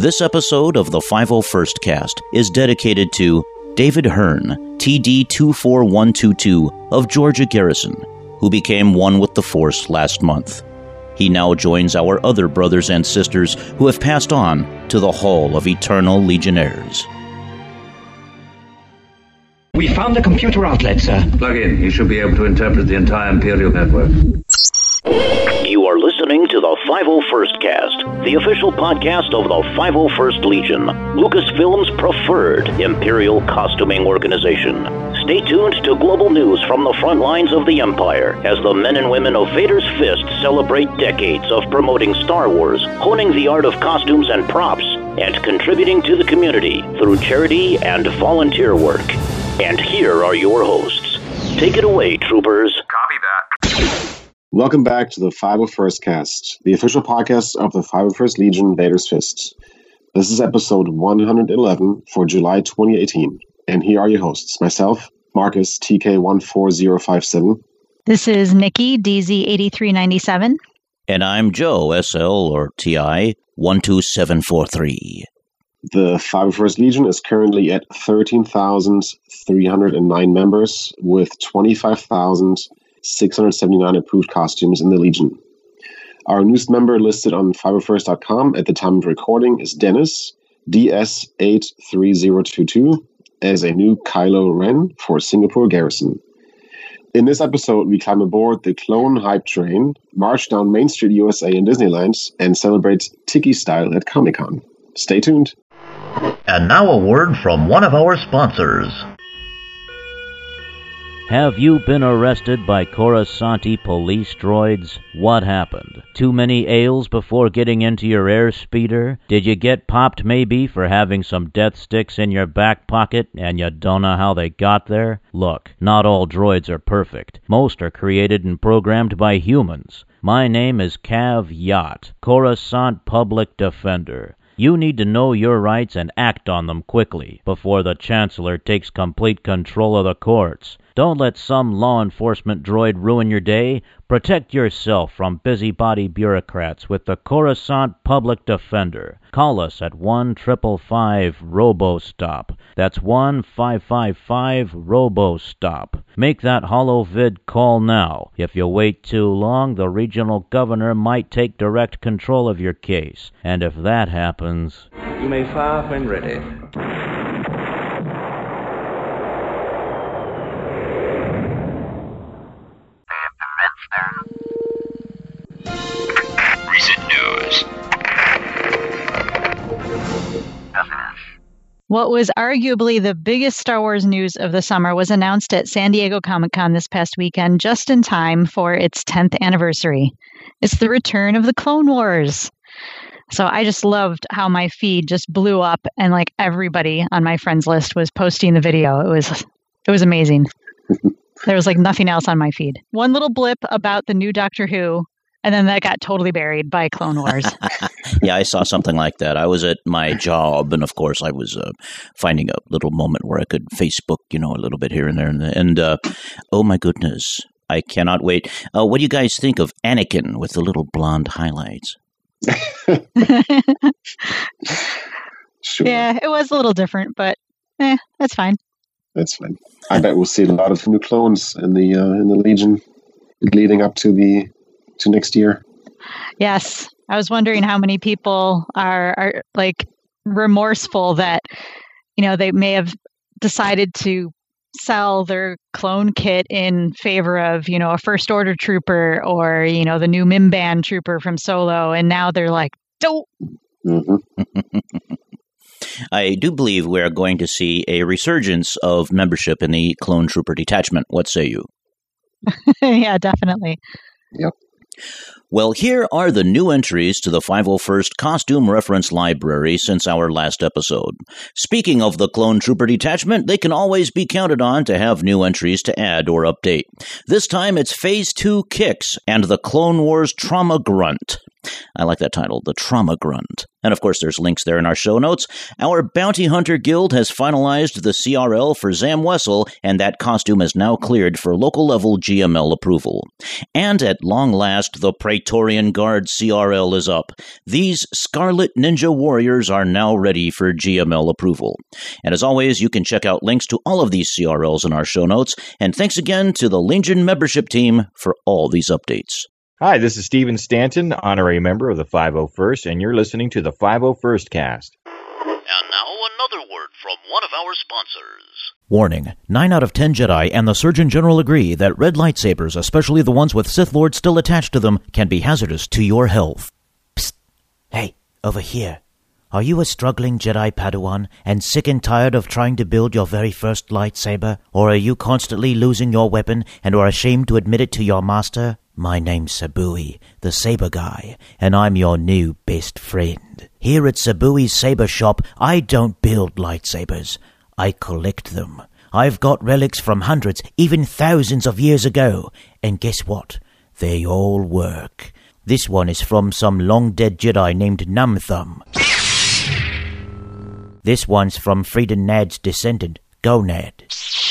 This episode of the 501st Cast is dedicated to David Hearn, TD 24122 of Georgia Garrison, who became one with the Force last month. He now joins our other brothers and sisters who have passed on to the Hall of Eternal Legionnaires. We found the computer outlet, sir. Plug in. You should be able to interpret the entire Imperial network. Listening to the 501st Cast, the official podcast of the 501st Legion, Lucasfilm's preferred Imperial costuming organization. Stay tuned to global news from the front lines of the Empire as the men and women of Vader's Fist celebrate decades of promoting Star Wars, honing the art of costumes and props, and contributing to the community through charity and volunteer work. And here are your hosts. Take it away, troopers. Copy that. Welcome back to the 501st Cast, the official podcast of the 501st Legion Vader's Fist. This is episode 111 for July 2018. And here are your hosts myself, Marcus, TK14057. This is Nikki, DZ8397. And I'm Joe, SL or TI 12743. The 501st Legion is currently at 13,309 members with 25,679 approved costumes in the Legion. Our newest member listed on 501st.com at the time of recording is Dennis, DS83022, as a new Kylo Ren for Singapore Garrison. In this episode, we climb aboard the Clone Hype Train, march down Main Street, USA in Disneyland, and celebrate Tiki style at Comic Con. Stay tuned. And now a word from one of our sponsors. Have you been arrested by Coruscanti police droids? What happened? Too many ales before getting into your airspeeder? Did you get popped maybe for having some death sticks in your back pocket and you don't know how they got there? Look, not all droids are perfect. Most are created and programmed by humans. My name is Cav Yacht, Coruscant Public Defender. You need to know your rights and act on them quickly before the Chancellor takes complete control of the courts. Don't let some law enforcement droid ruin your day. Protect yourself from busybody bureaucrats with the Coruscant Public Defender. Call us at 1 555 RoboStop. That's 1 555 RoboStop. Make that holovid call now. If you wait too long, the regional governor might take direct control of your case. And if that happens. You may fire when ready. What was arguably the biggest Star Wars news of the summer was announced at San Diego Comic Con this past weekend, just in time for its 10th anniversary. It's the return of the Clone Wars. So I just loved how my feed just blew up and like everybody on my friends list was posting the video. It was it was amazing. there was like nothing else on my feed. One little blip about the new Doctor Who and then that got totally buried by Clone Wars. yeah, I saw something like that. I was at my job, and of course, I was uh, finding a little moment where I could Facebook, you know, a little bit here and there. And, and uh, oh my goodness, I cannot wait. Uh, what do you guys think of Anakin with the little blonde highlights? Sure. yeah, it was a little different, but eh, that's fine. That's fine. I bet we'll see a lot of new clones in the uh, in the Legion leading up to the to next year. Yes, I was wondering how many people are are like remorseful that you know they may have decided to sell their clone kit in favor of you know a first order trooper or you know the new Mimban trooper from Solo, and now they're like, don't. hmm I do believe we're going to see a resurgence of membership in the Clone Trooper Detachment. What say you? yeah, definitely. Yep. Well, here are the new entries to the 501st Costume Reference Library since our last episode. Speaking of the Clone Trooper Detachment, they can always be counted on to have new entries to add or update. This time it's Phase 2 Kicks and the Clone Wars Trauma Grunt. I like that title, The Trauma Grunt. And of course, there's links there in our show notes. Our Bounty Hunter Guild has finalized the CRL for Zam Wesell, and that costume is now cleared for local level GML approval. And at long last, the Praetorian Guard CRL is up. These Scarlet Ninja Warriors are now ready for GML approval. And as always, you can check out links to all of these CRLs in our show notes. And thanks again to the Legion membership team for all these updates. Hi, this is Stephen Stanton, honorary member of the 501st, and you're listening to the 501st Cast. And now another word from one of our sponsors. Warning 9 out of 10 Jedi and the Surgeon General agree that red lightsabers, especially the ones with Sith Lords still attached to them, can be hazardous to your health. Psst. Hey, over here. Are you a struggling Jedi Padawan and sick and tired of trying to build your very first lightsaber? Or are you constantly losing your weapon and are ashamed to admit it to your master? My name's Sabui, the Saber Guy, and I'm your new best friend. Here at Sabui's Saber Shop, I don't build lightsabers. I collect them. I've got relics from hundreds, even thousands of years ago. And guess what? They all work. This one is from some long dead Jedi named Numthumb. This one's from Freedon Nadd's descendant, Gonad.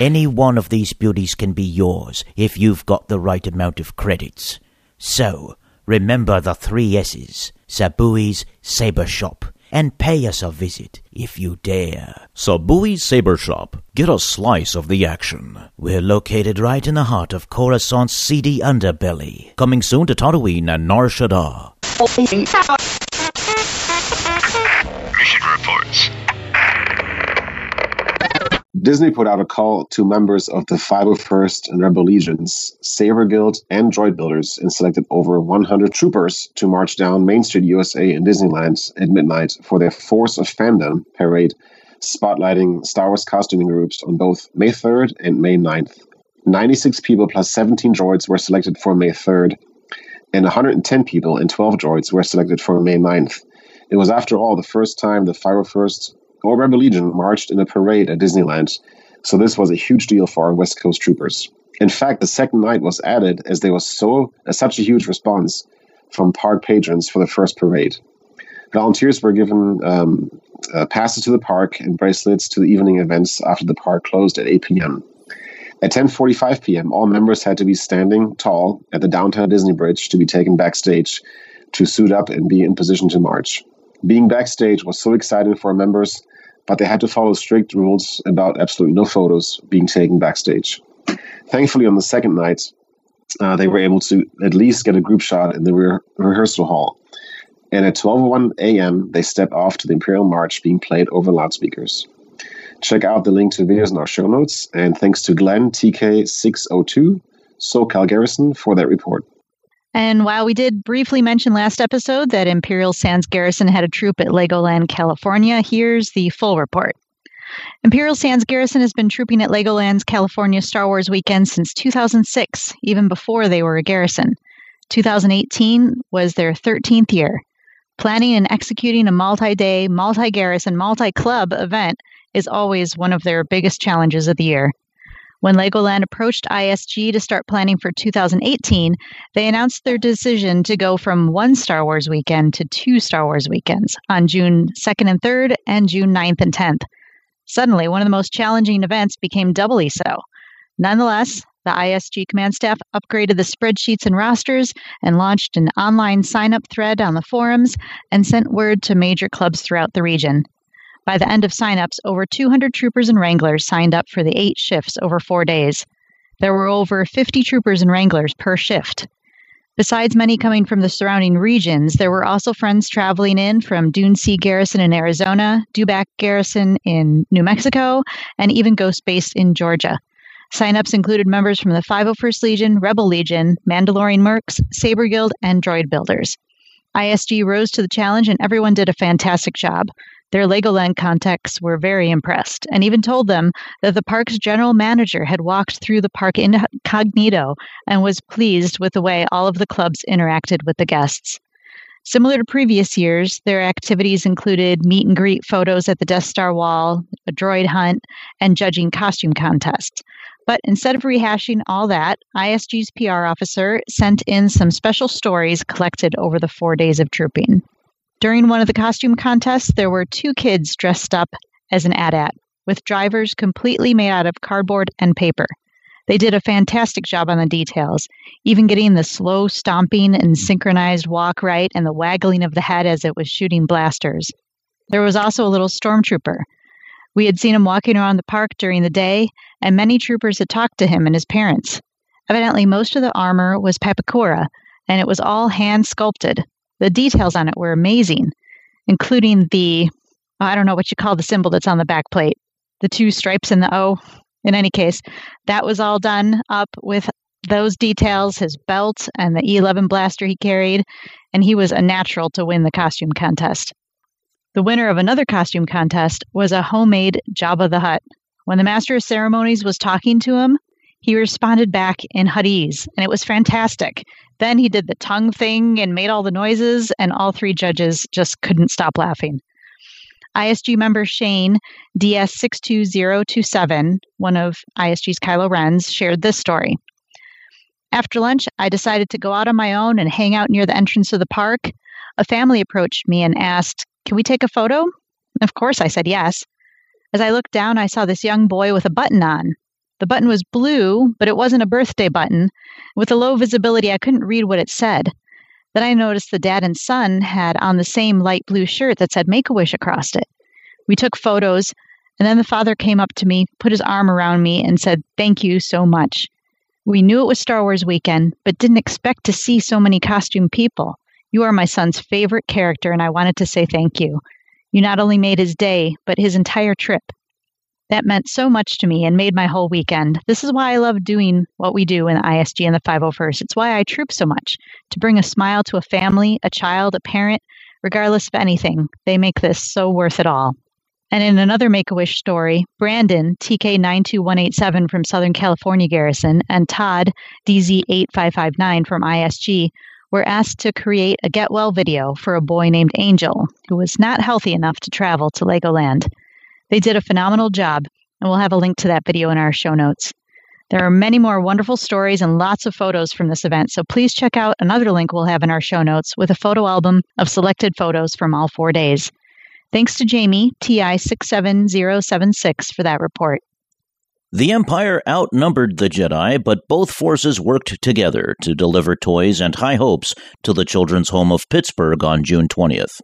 Any one of these beauties can be yours if you've got the right amount of credits. So, remember the three S's Sabui's Saber Shop and pay us a visit if you dare. Sabui's Saber Shop. Get a slice of the action. We're located right in the heart of Coruscant's seedy underbelly. Coming soon to Tatooine and Nar Shaddaa. Disney put out a call to members of the 501st and Rebel Legions, Saber Guild, and Droid Builders and selected over 100 troopers to march down Main Street, USA in Disneyland at midnight for their Force of Fandom parade, spotlighting Star Wars costuming groups on both May 3rd and May 9th. 96 people plus 17 droids were selected for May 3rd, and 110 people and 12 droids were selected for May 9th. It was, after all, the first time the 501st or Rebel Legion marched in a parade at Disneyland, so this was a huge deal for our West Coast troopers. In fact, the second night was added as there was so uh, such a huge response from park patrons for the first parade. Volunteers were given um, uh, passes to the park and bracelets to the evening events after the park closed at 8 p.m. At 10:45 p.m., all members had to be standing tall at the downtown Disney Bridge to be taken backstage to suit up and be in position to march. Being backstage was so exciting for members but they had to follow strict rules about absolutely no photos being taken backstage. Thankfully, on the second night, uh, they were able to at least get a group shot in the re- rehearsal hall. And at 12:01 a.m., they stepped off to the Imperial March being played over loudspeakers. Check out the link to the videos in our show notes, and thanks to Glenn TK602, SoCal Garrison for that report. And while we did briefly mention last episode that Imperial Sands Garrison had a troop at Legoland, California, here's the full report. Imperial Sands Garrison has been trooping at Legoland's California Star Wars weekend since 2006, even before they were a garrison. 2018 was their 13th year. Planning and executing a multi day, multi garrison, multi club event is always one of their biggest challenges of the year. When Legoland approached ISG to start planning for 2018, they announced their decision to go from one Star Wars weekend to two Star Wars weekends on June 2nd and 3rd and June 9th and 10th. Suddenly, one of the most challenging events became doubly so. Nonetheless, the ISG command staff upgraded the spreadsheets and rosters and launched an online sign up thread on the forums and sent word to major clubs throughout the region. By the end of signups, over 200 troopers and wranglers signed up for the eight shifts over four days. There were over 50 troopers and wranglers per shift. Besides many coming from the surrounding regions, there were also friends traveling in from Dune Sea Garrison in Arizona, Dewback Garrison in New Mexico, and even Ghost Base in Georgia. Signups included members from the 501st Legion, Rebel Legion, Mandalorian Mercs, Saber Guild, and Droid Builders. ISG rose to the challenge and everyone did a fantastic job. Their Legoland contacts were very impressed and even told them that the park's general manager had walked through the park incognito and was pleased with the way all of the clubs interacted with the guests. Similar to previous years, their activities included meet and greet photos at the Death Star wall, a droid hunt, and judging costume contests. But instead of rehashing all that, ISG's PR officer sent in some special stories collected over the four days of trooping. During one of the costume contests, there were two kids dressed up as an AT-AT, with drivers completely made out of cardboard and paper. They did a fantastic job on the details, even getting the slow stomping and synchronized walk right and the waggling of the head as it was shooting blasters. There was also a little stormtrooper. We had seen him walking around the park during the day, and many troopers had talked to him and his parents. Evidently, most of the armor was Pepakura, and it was all hand sculpted. The details on it were amazing, including the I don't know what you call the symbol that's on the back plate, the two stripes and the O. In any case, that was all done up with those details, his belt and the E11 blaster he carried, and he was a natural to win the costume contest. The winner of another costume contest was a homemade Jabba the Hutt. When the master of ceremonies was talking to him, he responded back in Huttese, and it was fantastic. Then he did the tongue thing and made all the noises, and all three judges just couldn't stop laughing. ISG member Shane DS62027, one of ISG's Kylo Rens, shared this story. After lunch, I decided to go out on my own and hang out near the entrance of the park. A family approached me and asked, Can we take a photo? Of course, I said yes. As I looked down, I saw this young boy with a button on. The button was blue, but it wasn't a birthday button. With a low visibility, I couldn't read what it said. Then I noticed the dad and son had on the same light blue shirt that said Make a Wish across it. We took photos, and then the father came up to me, put his arm around me, and said, Thank you so much. We knew it was Star Wars weekend, but didn't expect to see so many costume people. You are my son's favorite character, and I wanted to say thank you. You not only made his day, but his entire trip. That meant so much to me and made my whole weekend. This is why I love doing what we do in ISG and the 501st. It's why I troop so much to bring a smile to a family, a child, a parent, regardless of anything. They make this so worth it all. And in another Make a Wish story, Brandon, TK92187 from Southern California Garrison, and Todd, DZ8559 from ISG, were asked to create a get well video for a boy named Angel, who was not healthy enough to travel to Legoland. They did a phenomenal job, and we'll have a link to that video in our show notes. There are many more wonderful stories and lots of photos from this event, so please check out another link we'll have in our show notes with a photo album of selected photos from all four days. Thanks to Jamie, TI67076, for that report. The Empire outnumbered the Jedi, but both forces worked together to deliver toys and high hopes to the children's home of Pittsburgh on June 20th.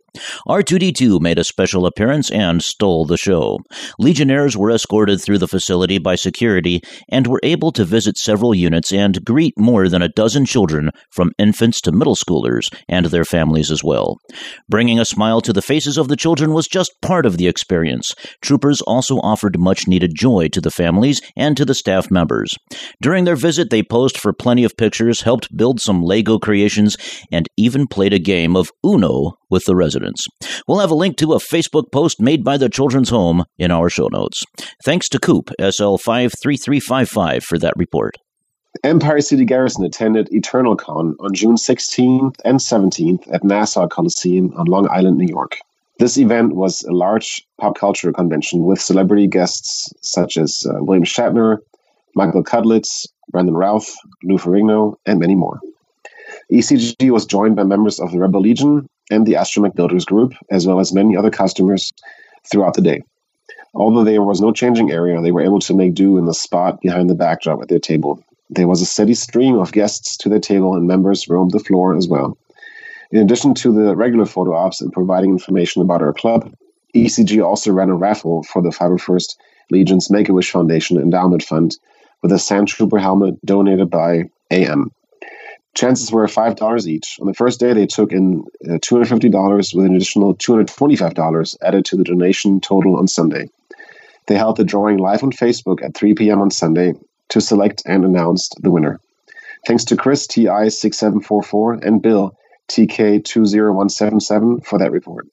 R2D2 made a special appearance and stole the show. Legionnaires were escorted through the facility by security and were able to visit several units and greet more than a dozen children, from infants to middle schoolers, and their families as well. Bringing a smile to the faces of the children was just part of the experience. Troopers also offered much needed joy to the families and to the staff members. During their visit, they posed for plenty of pictures, helped build some Lego creations, and even played a game of Uno with the residents. We'll have a link to a Facebook post made by the Children's Home in our show notes. Thanks to Coop, SL53355, for that report. Empire City Garrison attended Eternal Con on June 16th and 17th at Nassau Coliseum on Long Island, New York. This event was a large pop culture convention with celebrity guests such as uh, William Shatner, Michael Cudlitz, Brandon Routh, Lou Ferrigno, and many more. ECG was joined by members of the Rebel Legion and the Astromech Builders Group, as well as many other customers throughout the day. Although there was no changing area, they were able to make do in the spot behind the backdrop at their table. There was a steady stream of guests to their table, and members roamed the floor as well. In addition to the regular photo ops and providing information about our club, ECG also ran a raffle for the 501st Legion's Make a Wish Foundation Endowment Fund with a Sand Trooper helmet donated by AM. Chances were $5 each. On the first day, they took in uh, $250 with an additional $225 added to the donation total on Sunday. They held the drawing live on Facebook at 3 p.m. on Sunday to select and announce the winner. Thanks to Chris TI6744 and Bill TK20177 for that report.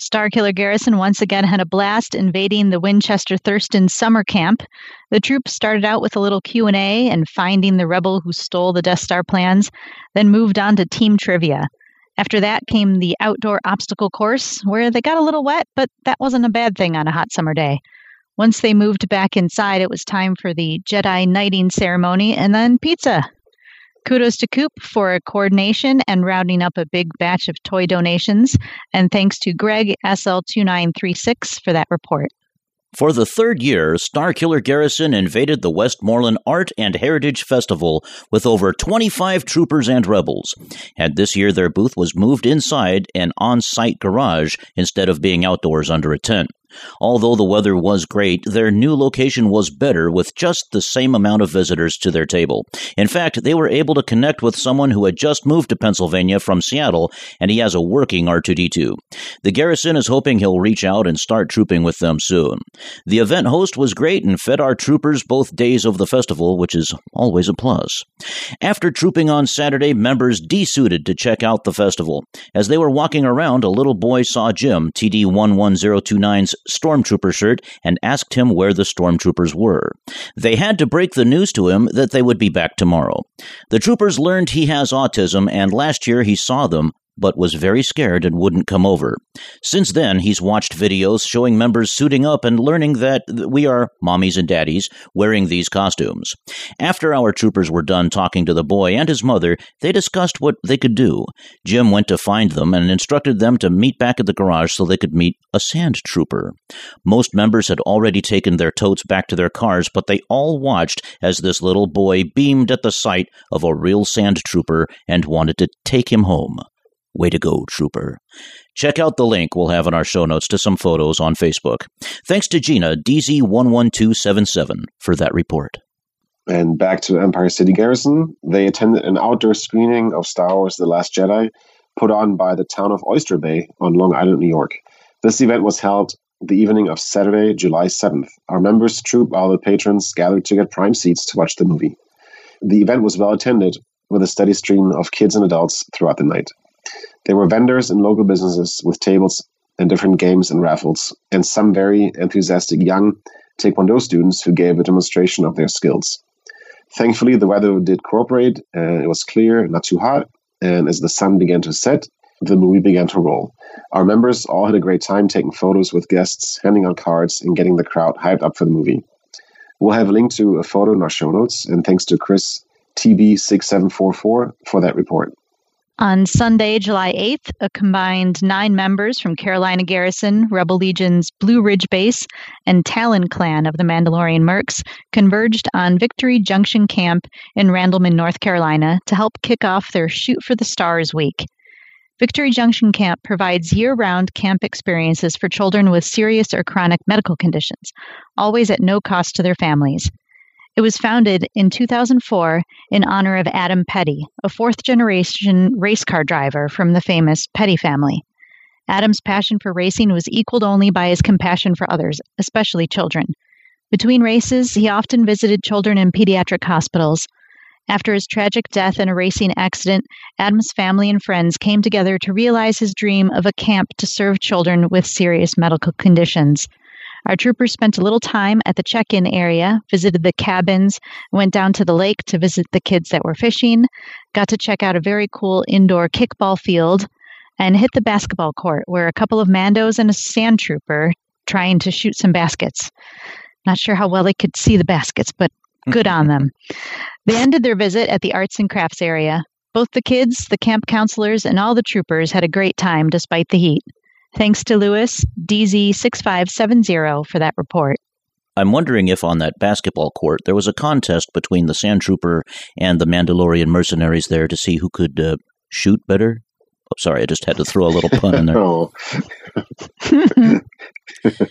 Starkiller Garrison once again had a blast invading the Winchester Thurston summer camp. The troops started out with a little Q&A and finding the rebel who stole the Death Star plans, then moved on to team trivia. After that came the outdoor obstacle course, where they got a little wet, but that wasn't a bad thing on a hot summer day. Once they moved back inside, it was time for the Jedi knighting ceremony and then pizza. Kudos to Coop for coordination and rounding up a big batch of toy donations. And thanks to Greg SL2936 for that report. For the third year, Starkiller Garrison invaded the Westmoreland Art and Heritage Festival with over 25 troopers and rebels. And this year, their booth was moved inside an on site garage instead of being outdoors under a tent. Although the weather was great, their new location was better with just the same amount of visitors to their table. In fact, they were able to connect with someone who had just moved to Pennsylvania from Seattle, and he has a working R2D2. The garrison is hoping he'll reach out and start trooping with them soon. The event host was great and fed our troopers both days of the festival, which is always a plus. After trooping on Saturday, members desuited to check out the festival. As they were walking around, a little boy saw Jim, TD 11029's stormtrooper shirt and asked him where the stormtroopers were. They had to break the news to him that they would be back tomorrow. The troopers learned he has autism, and last year he saw them, but was very scared and wouldn't come over. Since then, he's watched videos showing members suiting up and learning that we are mommies and daddies wearing these costumes. After our troopers were done talking to the boy and his mother, they discussed what they could do. Jim went to find them and instructed them to meet back at the garage so they could meet a sand trooper. Most members had already taken their totes back to their cars, but they all watched as this little boy beamed at the sight of a real sand trooper and wanted to take him home. Way to go, Trooper. Check out the link we'll have in our show notes to some photos on Facebook. Thanks to Gina, DZ11277, for that report. And back to Empire City Garrison, they attended an outdoor screening of Star Wars The Last Jedi put on by the town of Oyster Bay on Long Island, New York. This event was held the evening of Saturday, July 7th. Our members, troop, all the patrons gathered to get prime seats to watch the movie. The event was well attended with a steady stream of kids and adults throughout the night. There were vendors and local businesses with tables and different games and raffles, and some very enthusiastic young Taekwondo students who gave a demonstration of their skills. Thankfully, the weather did cooperate, and it was clear, not too hot, and as the sun began to set, the movie began to roll. Our members all had a great time taking photos with guests, handing out cards, and getting the crowd hyped up for the movie. We'll have a link to a photo in our show notes, and thanks to Chris TB6744 for that report. On Sunday, July 8th, a combined nine members from Carolina Garrison, Rebel Legion's Blue Ridge Base, and Talon Clan of the Mandalorian Mercs converged on Victory Junction Camp in Randleman, North Carolina to help kick off their Shoot for the Stars week. Victory Junction Camp provides year round camp experiences for children with serious or chronic medical conditions, always at no cost to their families. It was founded in 2004 in honor of Adam Petty, a fourth generation race car driver from the famous Petty family. Adam's passion for racing was equaled only by his compassion for others, especially children. Between races, he often visited children in pediatric hospitals. After his tragic death in a racing accident, Adam's family and friends came together to realize his dream of a camp to serve children with serious medical conditions. Our troopers spent a little time at the check in area, visited the cabins, went down to the lake to visit the kids that were fishing, got to check out a very cool indoor kickball field, and hit the basketball court where a couple of Mandos and a sand trooper trying to shoot some baskets. Not sure how well they could see the baskets, but good on them. They ended their visit at the arts and crafts area. Both the kids, the camp counselors, and all the troopers had a great time despite the heat. Thanks to Lewis, DZ6570, for that report. I'm wondering if on that basketball court there was a contest between the Sand Trooper and the Mandalorian mercenaries there to see who could uh, shoot better. Oh, sorry, I just had to throw a little pun in there.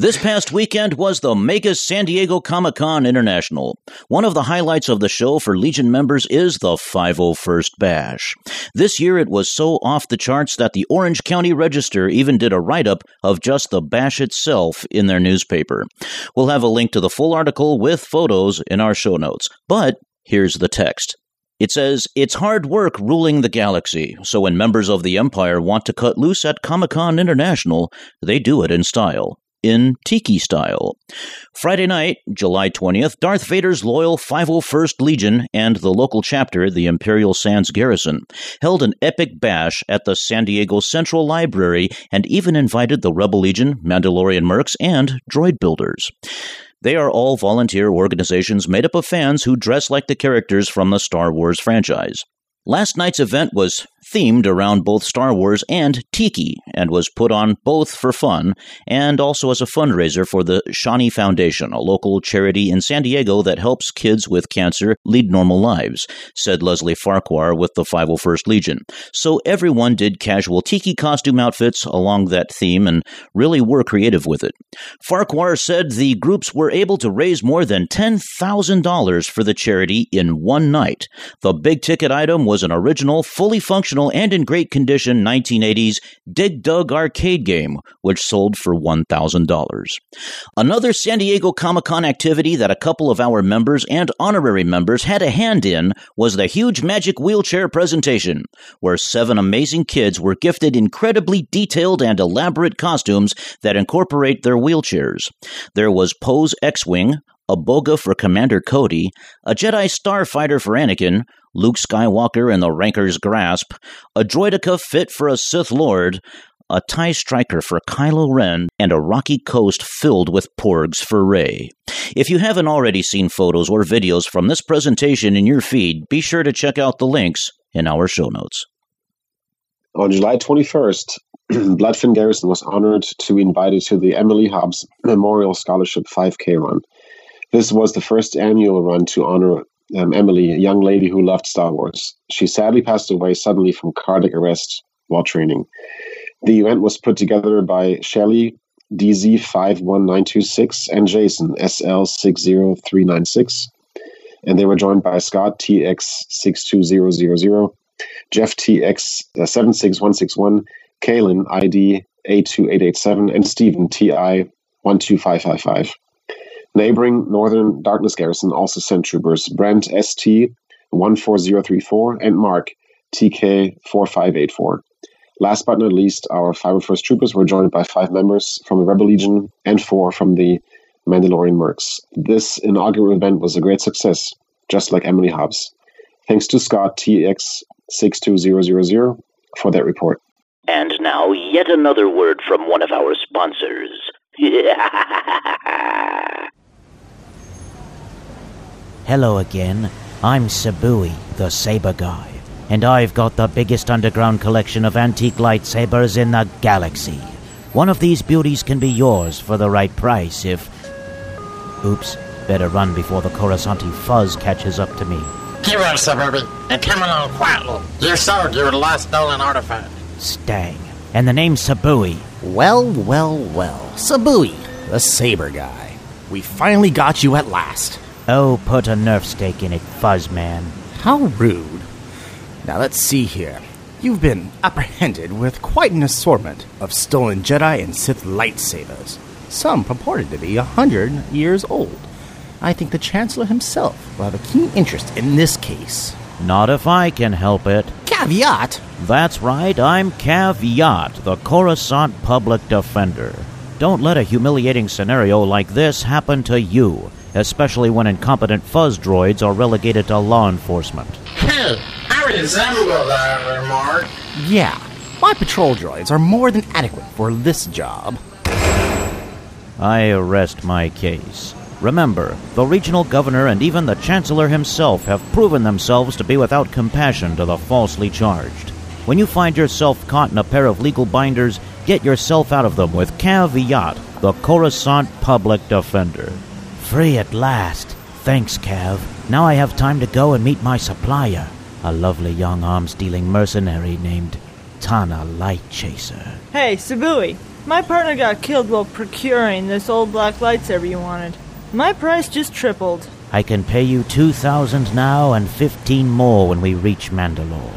This past weekend was the mega San Diego Comic Con International. One of the highlights of the show for Legion members is the 501st Bash. This year it was so off the charts that the Orange County Register even did a write up of just the bash itself in their newspaper. We'll have a link to the full article with photos in our show notes. But here's the text. It says, It's hard work ruling the galaxy, so when members of the Empire want to cut loose at Comic Con International, they do it in style. In Tiki style. Friday night, July 20th, Darth Vader's loyal 501st Legion and the local chapter, the Imperial Sands Garrison, held an epic bash at the San Diego Central Library and even invited the Rebel Legion, Mandalorian Mercs, and droid builders. They are all volunteer organizations made up of fans who dress like the characters from the Star Wars franchise. Last night's event was themed around both Star Wars and Tiki and was put on both for fun and also as a fundraiser for the Shawnee Foundation, a local charity in San Diego that helps kids with cancer lead normal lives, said Leslie Farquhar with the 501st Legion. So everyone did casual Tiki costume outfits along that theme and really were creative with it. Farquhar said the groups were able to raise more than $10,000 for the charity in one night. The big ticket item was an original, fully functional and in great condition 1980s Dig Dug arcade game, which sold for $1,000. Another San Diego Comic Con activity that a couple of our members and honorary members had a hand in was the huge magic wheelchair presentation, where seven amazing kids were gifted incredibly detailed and elaborate costumes that incorporate their wheelchairs. There was Poe's X Wing, a Boga for Commander Cody, a Jedi Starfighter for Anakin, Luke Skywalker in the Rancor's grasp, a droideka fit for a Sith Lord, a TIE Striker for Kylo Ren, and a rocky coast filled with porgs for Rey. If you haven't already seen photos or videos from this presentation in your feed, be sure to check out the links in our show notes. On July 21st, Bloodfin Garrison was honored to be invited to the Emily Hobbs Memorial Scholarship 5K run. This was the first annual run to honor um, Emily, a young lady who loved Star Wars. She sadly passed away suddenly from cardiac arrest while training. The event was put together by Shelley DZ51926 and Jason SL60396, and they were joined by Scott TX62000, Jeff TX76161, Kaylin ID 82887, and Stephen TI 12555. Neighboring Northern Darkness Garrison also sent troopers Brent ST 14034 and Mark TK 4584. Last but not least, our 501st troopers were joined by five members from the Rebel Legion and four from the Mandalorian Mercs. This inaugural event was a great success, just like Emily Hobbs. Thanks to Scott TX62000 for that report. And now, yet another word from one of our sponsors. Hello again. I'm Sabui, the Saber Guy, and I've got the biggest underground collection of antique lightsabers in the galaxy. One of these beauties can be yours for the right price if. Oops, better run before the Coruscanti fuzz catches up to me. Keep on, Sabubi, and come along quietly. You sold your last stolen artifact. Stang. And the name Sabui. Well, well, well. Sabui, the Saber Guy. We finally got you at last. Oh, put a nerf stake in it, Fuzzman. How rude. Now let's see here. You've been apprehended with quite an assortment of stolen Jedi and Sith lightsabers, some purported to be a hundred years old. I think the Chancellor himself will have a keen interest in this case. Not if I can help it. Caveat? That's right, I'm Caveat, the Coruscant Public Defender. Don't let a humiliating scenario like this happen to you especially when incompetent fuzz droids are relegated to law enforcement. Hey, I resemble that remark. Yeah, my patrol droids are more than adequate for this job. I arrest my case. Remember, the regional governor and even the chancellor himself have proven themselves to be without compassion to the falsely charged. When you find yourself caught in a pair of legal binders, get yourself out of them with Caveat, the Coruscant Public Defender. Free at last. Thanks, Cav. Now I have time to go and meet my supplier, a lovely young arms dealing mercenary named Tana Lightchaser. Hey, Sabui. My partner got killed while procuring this old black lightsaber you wanted. My price just tripled. I can pay you 2,000 now and 15 more when we reach Mandalore.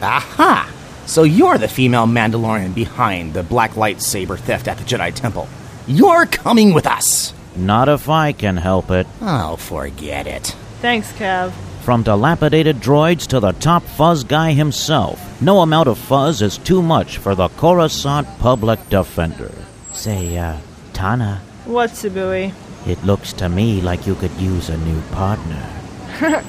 Aha! So you're the female Mandalorian behind the black lightsaber theft at the Jedi Temple. You're coming with us! Not if I can help it. Oh, forget it. Thanks, Kev. From dilapidated droids to the top fuzz guy himself, no amount of fuzz is too much for the Coruscant Public Defender. Say, uh, Tana, What, Sabui? it looks to me like you could use a new partner.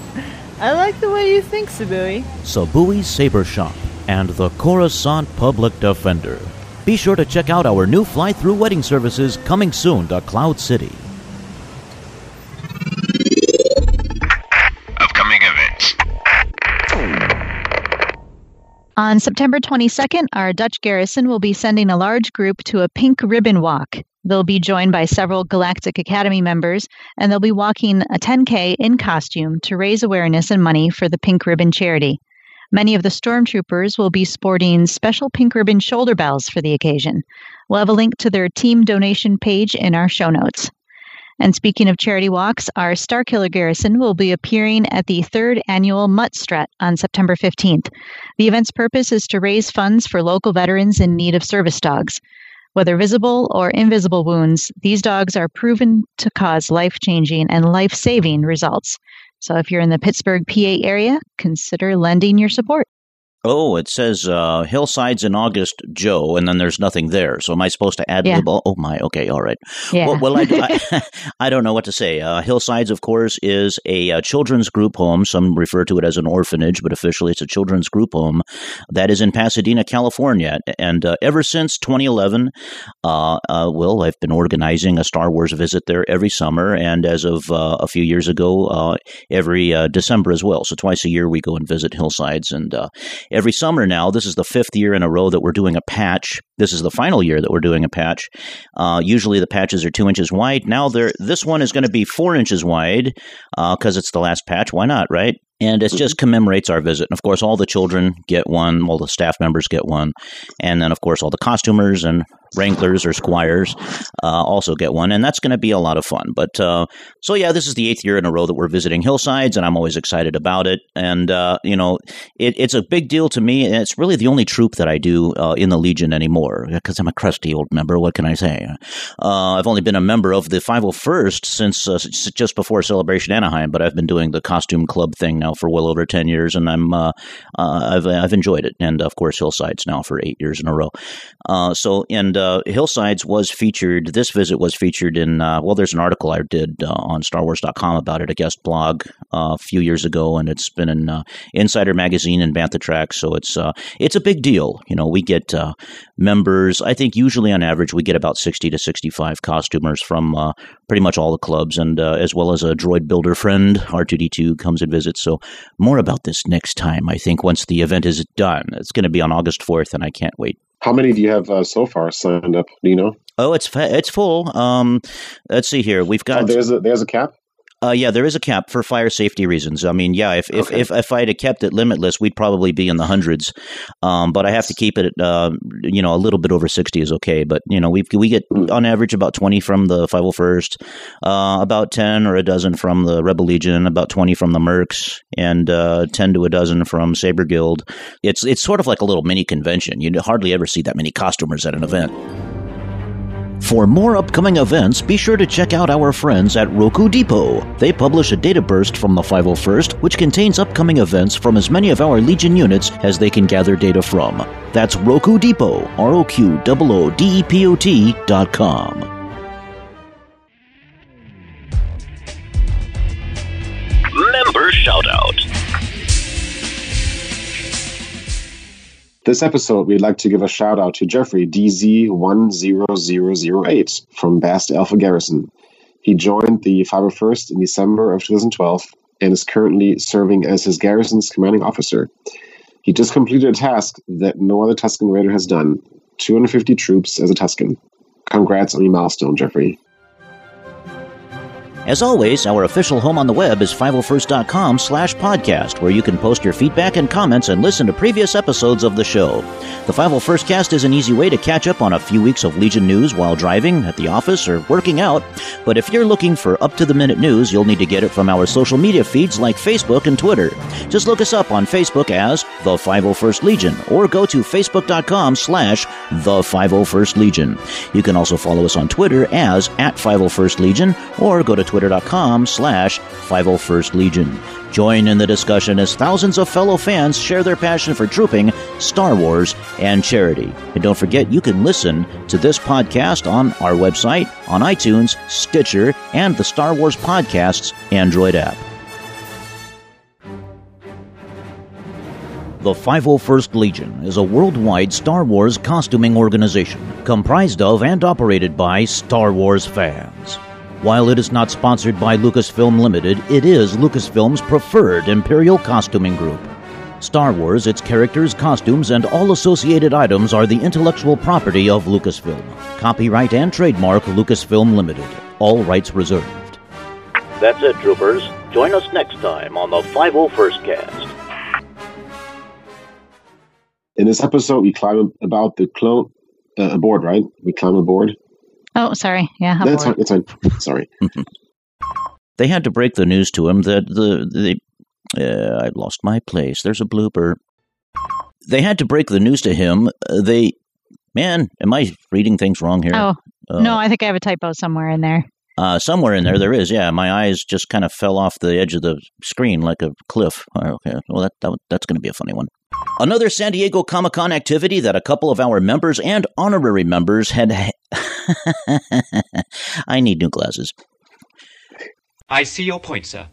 I like the way you think, Sabui. Sabui's Saber Shop and the Coruscant Public Defender. Be sure to check out our new fly through wedding services coming soon to Cloud City. Upcoming events. On September 22nd, our Dutch garrison will be sending a large group to a pink ribbon walk. They'll be joined by several Galactic Academy members, and they'll be walking a 10K in costume to raise awareness and money for the Pink Ribbon charity. Many of the stormtroopers will be sporting special pink ribbon shoulder bells for the occasion. We'll have a link to their team donation page in our show notes. And speaking of charity walks, our Starkiller Garrison will be appearing at the third annual Mutt Strut on September 15th. The event's purpose is to raise funds for local veterans in need of service dogs. Whether visible or invisible wounds, these dogs are proven to cause life changing and life saving results. So if you're in the Pittsburgh, PA area, consider lending your support. Oh, it says uh, Hillsides in August, Joe, and then there's nothing there. So am I supposed to add Yeah. lib? Oh my, okay, all right. Yeah. Well, well I, I, I don't know what to say. Uh, Hillsides, of course, is a uh, children's group home. Some refer to it as an orphanage, but officially it's a children's group home that is in Pasadena, California. And uh, ever since 2011, uh, uh, Will, I've been organizing a Star Wars visit there every summer, and as of uh, a few years ago, uh, every uh, December as well. So twice a year we go and visit Hillsides, and uh, every summer now. This is the fifth year in a row that we're doing a patch. This is the final year that we're doing a patch. Uh, usually the patches are two inches wide. Now they're this one is going to be four inches wide because it's the last patch. Why not, right? And it just commemorates our visit. And of course, all the children get one, all the staff members get one, and then of course all the costumers and wranglers or squires uh, also get one, and that's going to be a lot of fun. But uh, so yeah, this is the eighth year in a row that we're visiting Hillsides, and I'm always excited about it. And uh, you know, it, it's a big deal to me, and it's really the only troop that I do uh, in the Legion anymore because I'm a crusty old member. What can I say? Uh, I've only been a member of the 501st since uh, just before Celebration Anaheim, but I've been doing the costume club thing now for well over ten years, and I'm uh, uh, I've I've enjoyed it, and of course Hillsides now for eight years in a row. Uh, so and uh, Hillsides was featured. This visit was featured in uh, well, there's an article I did on StarWars.com about it, a guest blog a few years ago, and it's been in Insider Magazine and Bantha Track. So it's it's a big deal. You know, we get members. I think usually on average we get about sixty to sixty-five costumers from pretty much all the clubs, and as well as a droid builder friend, R2D2 comes and visits. So more about this next time. I think once the event is done, it's going to be on August fourth, and I can't wait. How many do you have uh, so far signed up? Do you know? Oh, it's fa- it's full. Um, let's see here. We've got Oh, there's a there's a cap. Uh, yeah, there is a cap for fire safety reasons. I mean, yeah, if if, Okay. if, if I had kept it limitless, we'd probably be in the hundreds. Um, but I have to keep it, uh, you know, a little bit over sixty is okay. But you know, we we get on average about twenty from the five hundred first, uh, about ten or a dozen from the Rebel Legion, about twenty from the Mercs, and uh, ten to a dozen from Saber Guild. It's it's sort of like a little mini convention. You hardly ever see that many costumers at an event. For more upcoming events, be sure to check out our friends at Roqoo Depot. They publish a data burst from the 501st, which contains upcoming events from as many of our Legion units as they can gather data from. That's Roqoo Depot, R O Q O O D E P O T dot com. Member Shoutout. This episode, we'd like to give a shout out to Jeffrey DZ10008 from Bast Alpha Garrison. He joined the 501st in December of 2012 and is currently serving as his garrison's commanding officer. He just completed a task that no other Tusken Raider has done 250 troops as a Tusken. Congrats on your milestone, Jeffrey. As always, our official home on the web is 501st.com slash podcast, where you can post your feedback and comments and listen to previous episodes of the show. The 501st cast is an easy way to catch up on a few weeks of Legion news while driving, at the office, or working out. But if you're looking for up-to-the-minute news, you'll need to get it from our social media feeds like Facebook and Twitter. Just look us up on Facebook as The 501st Legion, or go to facebook.com slash The 501st Legion. You can also follow us on Twitter as at 501st Legion, or go to twitter.com slash 501st Legion. Join in the discussion as thousands of fellow fans share their passion for trooping, Star Wars, and charity. And don't forget, you can listen to this podcast on our website, on iTunes, Stitcher, and the Star Wars Podcasts Android app. The 501st Legion is a worldwide Star Wars costuming organization comprised of and operated by Star Wars fans. While it is not sponsored by Lucasfilm Limited, it is Lucasfilm's preferred Imperial costuming group. Star Wars, its characters, costumes, and all associated items are the intellectual property of Lucasfilm. Copyright and trademark Lucasfilm Limited. All rights reserved. That's it, troopers. Join us next time on the 501st Cast. In this episode, we climb about the clone uh, aboard, right? We climb aboard. Oh, sorry. Yeah, That's fine. aboard. That's fine. Sorry. They had to break the news to him that the the uh, I lost my place. There's a blooper. They had to break the news to him. Uh, they, man, am I reading things wrong here? Oh, Uh, no, I think I have a typo somewhere in there. Uh, somewhere in there, there is. Yeah, my eyes just kind of fell off the edge of the screen like a cliff. Oh, Okay, well that, that that's going to be a funny one. Another San Diego Comic Con activity that a couple of our members and honorary members had. I need new glasses. I see your point, sir.